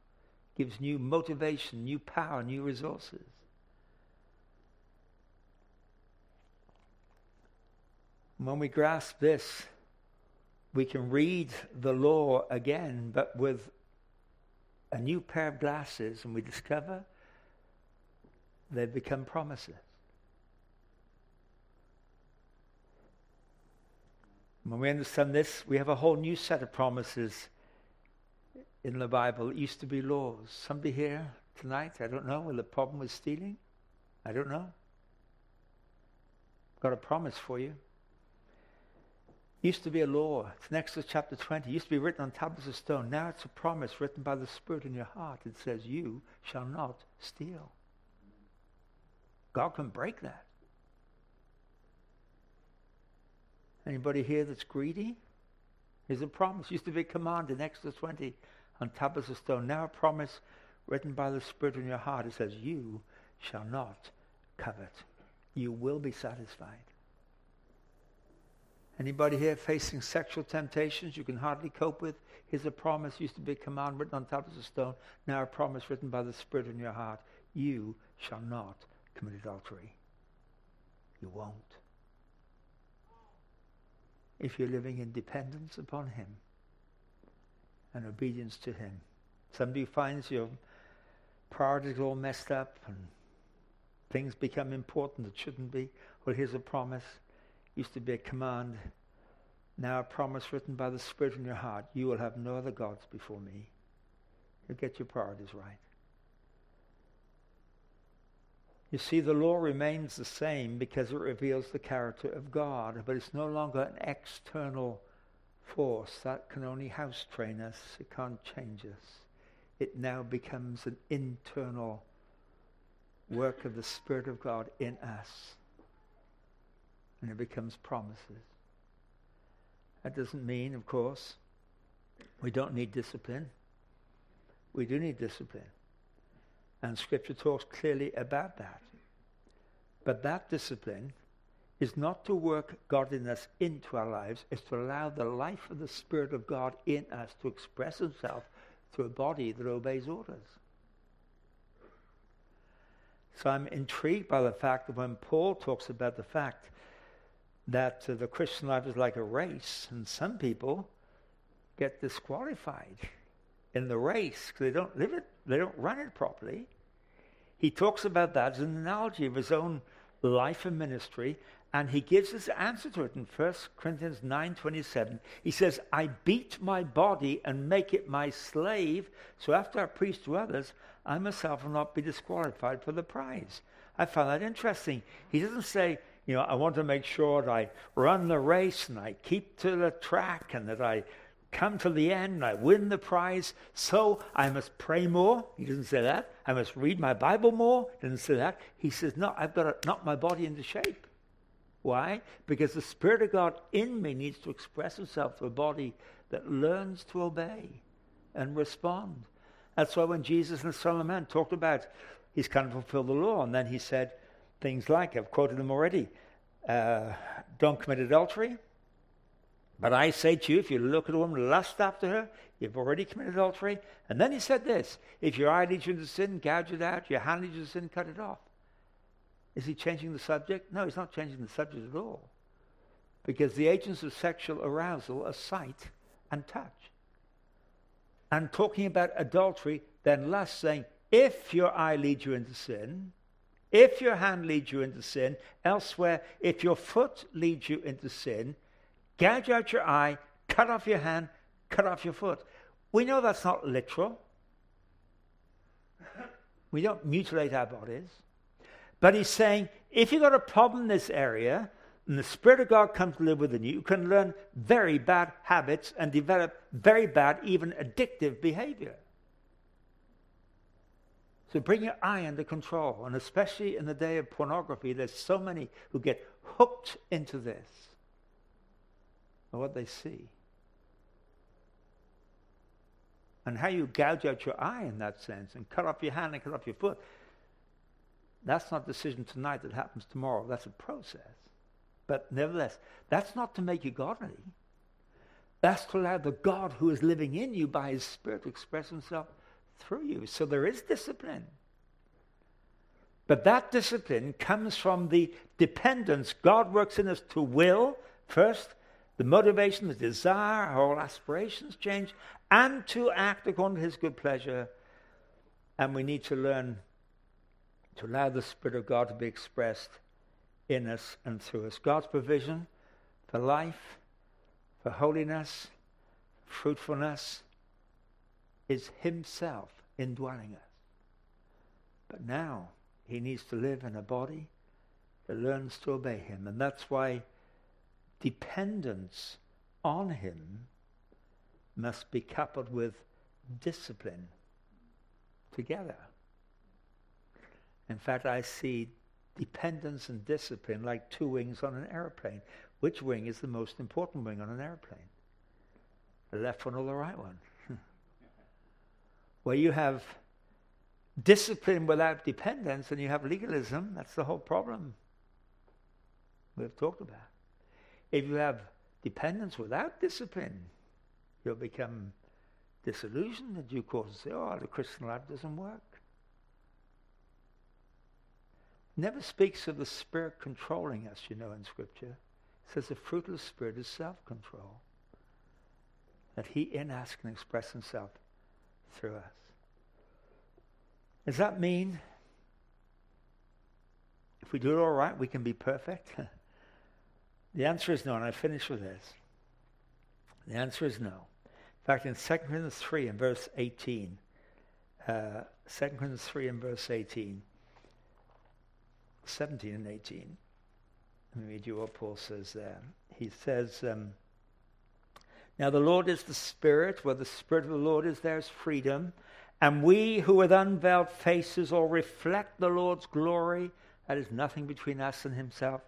gives new motivation, new power, new resources. When we grasp this, we can read the law again, but with a new pair of glasses, and we discover they've become promises. When we understand this, we have a whole new set of promises in the Bible. It used to be laws. Somebody here tonight, I don't know, with a problem with stealing? I don't know. Got a promise for you used to be a law. It's in Exodus chapter 20. It used to be written on tablets of stone. Now it's a promise written by the Spirit in your heart. It says, You shall not steal. God can break that. Anybody here that's greedy? Here's a promise. Used to be a command in Exodus 20 on tablets of stone. Now a promise written by the Spirit in your heart. It says, You shall not covet. You will be satisfied. Anybody here facing sexual temptations you can hardly cope with? Here's a promise used to be a command written on tablets of stone, now a promise written by the Spirit in your heart. You shall not commit adultery. You won't. If you're living in dependence upon Him and obedience to Him. Somebody finds your priorities all messed up and things become important that shouldn't be. Well, here's a promise used to be a command, now a promise written by the Spirit in your heart. You will have no other gods before me. You'll get your priorities right. You see, the law remains the same because it reveals the character of God, but it's no longer an external force that can only house train us. It can't change us. It now becomes an internal work of the Spirit of God in us and it becomes promises. That doesn't mean, of course, we don't need discipline. We do need discipline. And Scripture talks clearly about that. But that discipline is not to work godliness into our lives, it's to allow the life of the Spirit of God in us to express Himself through a body that obeys orders. So I'm intrigued by the fact that when Paul talks about the fact that uh, the Christian life is like a race, and some people get disqualified in the race because they don't live it, they don't run it properly. He talks about that as an analogy of his own life and ministry, and he gives his answer to it in 1 Corinthians 9:27. He says, "I beat my body and make it my slave, so after I preach to others, I myself will not be disqualified for the prize." I found that interesting. He doesn't say, you know, I want to make sure that I run the race and I keep to the track and that I come to the end and I win the prize. So I must pray more. He doesn't say that. I must read my Bible more. He doesn't say that. He says, no, I've got to knock my body into shape. Why? Because the Spirit of God in me needs to express Himself to a body that learns to obey and respond. That's why when Jesus and the Son of Man talked about He's come to fulfill the law, and then He said, Things like, I've quoted them already uh, don't commit adultery. But I say to you, if you look at a woman, lust after her, you've already committed adultery. And then he said this if your eye leads you into sin, gouge it out. Your hand leads you into sin, cut it off. Is he changing the subject? No, he's not changing the subject at all. Because the agents of sexual arousal are sight and touch. And talking about adultery, then lust, saying, if your eye leads you into sin, if your hand leads you into sin, elsewhere, if your foot leads you into sin, gouge out your eye, cut off your hand, cut off your foot. We know that's not literal. We don't mutilate our bodies. But he's saying if you've got a problem in this area, and the Spirit of God comes to live within you, you can learn very bad habits and develop very bad, even addictive behavior. So bring your eye under control. And especially in the day of pornography, there's so many who get hooked into this and what they see. And how you gouge out your eye in that sense and cut off your hand and cut off your foot. That's not a decision tonight that happens tomorrow. That's a process. But nevertheless, that's not to make you godly. That's to allow the God who is living in you by his Spirit to express himself through you. So there is discipline. But that discipline comes from the dependence God works in us to will, first, the motivation, the desire, our whole aspirations change, and to act according to His good pleasure. And we need to learn to allow the Spirit of God to be expressed in us and through us. God's provision for life, for holiness, fruitfulness, is himself indwelling us. But now he needs to live in a body that learns to obey him. And that's why dependence on him must be coupled with discipline together. In fact, I see dependence and discipline like two wings on an airplane. Which wing is the most important wing on an airplane? The left one or the right one? (laughs) where you have discipline without dependence and you have legalism, that's the whole problem we've talked about. If you have dependence without discipline, you'll become disillusioned in due course and say, oh, the Christian life doesn't work. Never speaks of the Spirit controlling us, you know, in Scripture. It says the fruitless spirit is self-control. That he in us can express himself through us. Does that mean if we do it all right, we can be perfect? (laughs) the answer is no, and I finish with this. The answer is no. In fact, in 2 Corinthians 3 and verse 18, uh, 2 Corinthians 3 and verse 18, 17 and 18, let me read you what Paul says there. He says, um, Now the Lord is the Spirit. Where the Spirit of the Lord is, there is freedom. And we who with unveiled faces all reflect the Lord's glory, that is nothing between us and himself,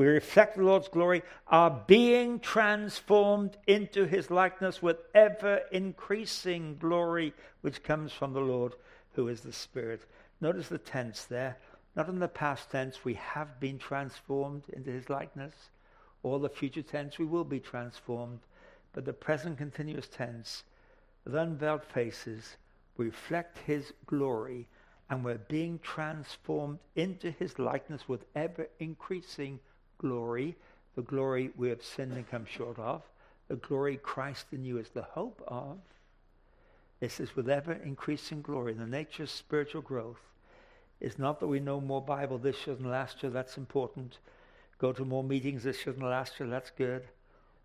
we reflect the Lord's glory, are being transformed into his likeness with ever increasing glory, which comes from the Lord, who is the Spirit. Notice the tense there. Not in the past tense, we have been transformed into his likeness, or the future tense, we will be transformed, but the present continuous tense, with unveiled faces, reflect his glory, and we're being transformed into his likeness with ever increasing glory, the glory we have sinned and come short of, the glory Christ in you is the hope of. This is with ever increasing glory. The nature of spiritual growth is not that we know more Bible this year than last year, that's important. Go to more meetings this year than last year, that's good.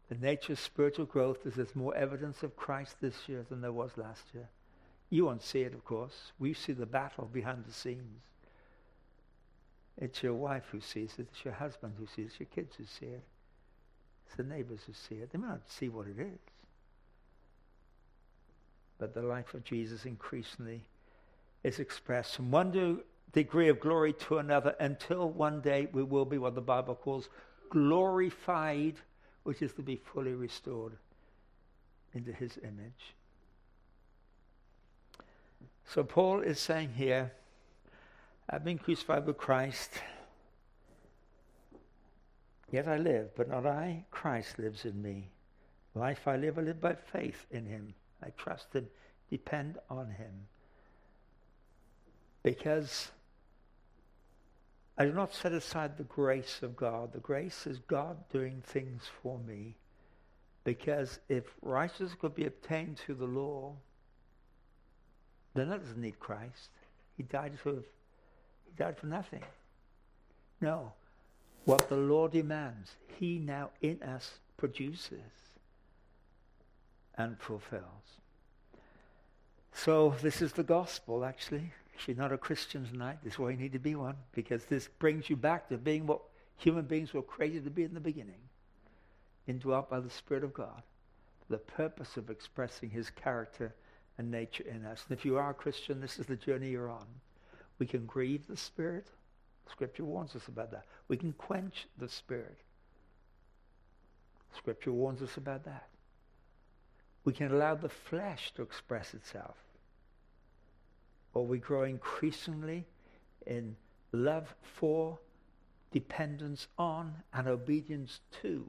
The nature of spiritual growth is there's more evidence of Christ this year than there was last year. You won't see it, of course. We see the battle behind the scenes. It's your wife who sees it. It's your husband who sees it. It's your kids who see it. It's the neighbors who see it. They may not see what it is. But the life of Jesus increasingly is expressed from one degree of glory to another until one day we will be what the Bible calls glorified, which is to be fully restored into his image. So Paul is saying here, I've been crucified with Christ. Yet I live, but not I. Christ lives in me. Life I live, I live by faith in him. I trust him, depend on him. Because I do not set aside the grace of God. The grace is God doing things for me. Because if righteousness could be obtained through the law, then that doesn't need Christ. He died he died for nothing. No. What the law demands, he now in us produces and fulfills. So this is the gospel, actually. If you're not a Christian tonight, this is why you need to be one, because this brings you back to being what human beings were created to be in the beginning, indwelt by the Spirit of God, the purpose of expressing his character and nature in us. And if you are a Christian, this is the journey you're on. We can grieve the Spirit. Scripture warns us about that. We can quench the Spirit. Scripture warns us about that. We can allow the flesh to express itself. Or we grow increasingly in love for, dependence on, and obedience to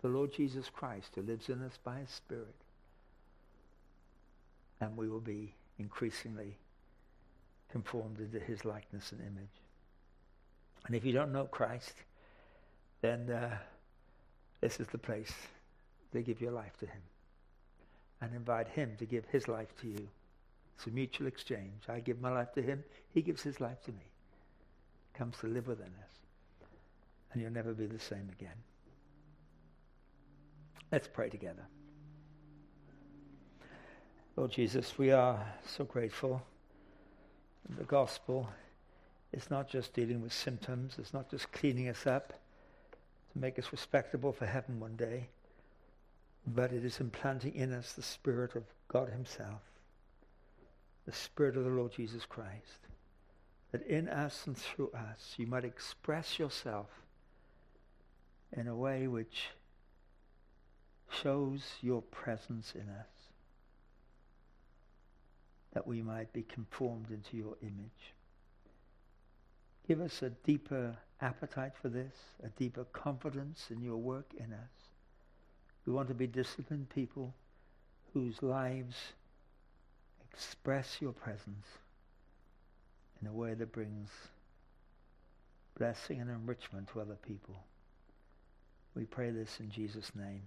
the Lord Jesus Christ who lives in us by his Spirit and we will be increasingly conformed into his likeness and image. And if you don't know Christ, then uh, this is the place to give your life to him and invite him to give his life to you. It's a mutual exchange. I give my life to him, he gives his life to me. Comes to live within us. And you'll never be the same again. Let's pray together. Lord Jesus, we are so grateful. The gospel. Is not just dealing with symptoms, it's not just cleaning us up to make us respectable for heaven one day, but it is implanting in us the Spirit of God Himself, the Spirit of the Lord Jesus Christ, that in us and through us you might express yourself in a way which shows your presence in us that we might be conformed into your image. Give us a deeper appetite for this, a deeper confidence in your work in us. We want to be disciplined people whose lives express your presence in a way that brings blessing and enrichment to other people. We pray this in Jesus' name.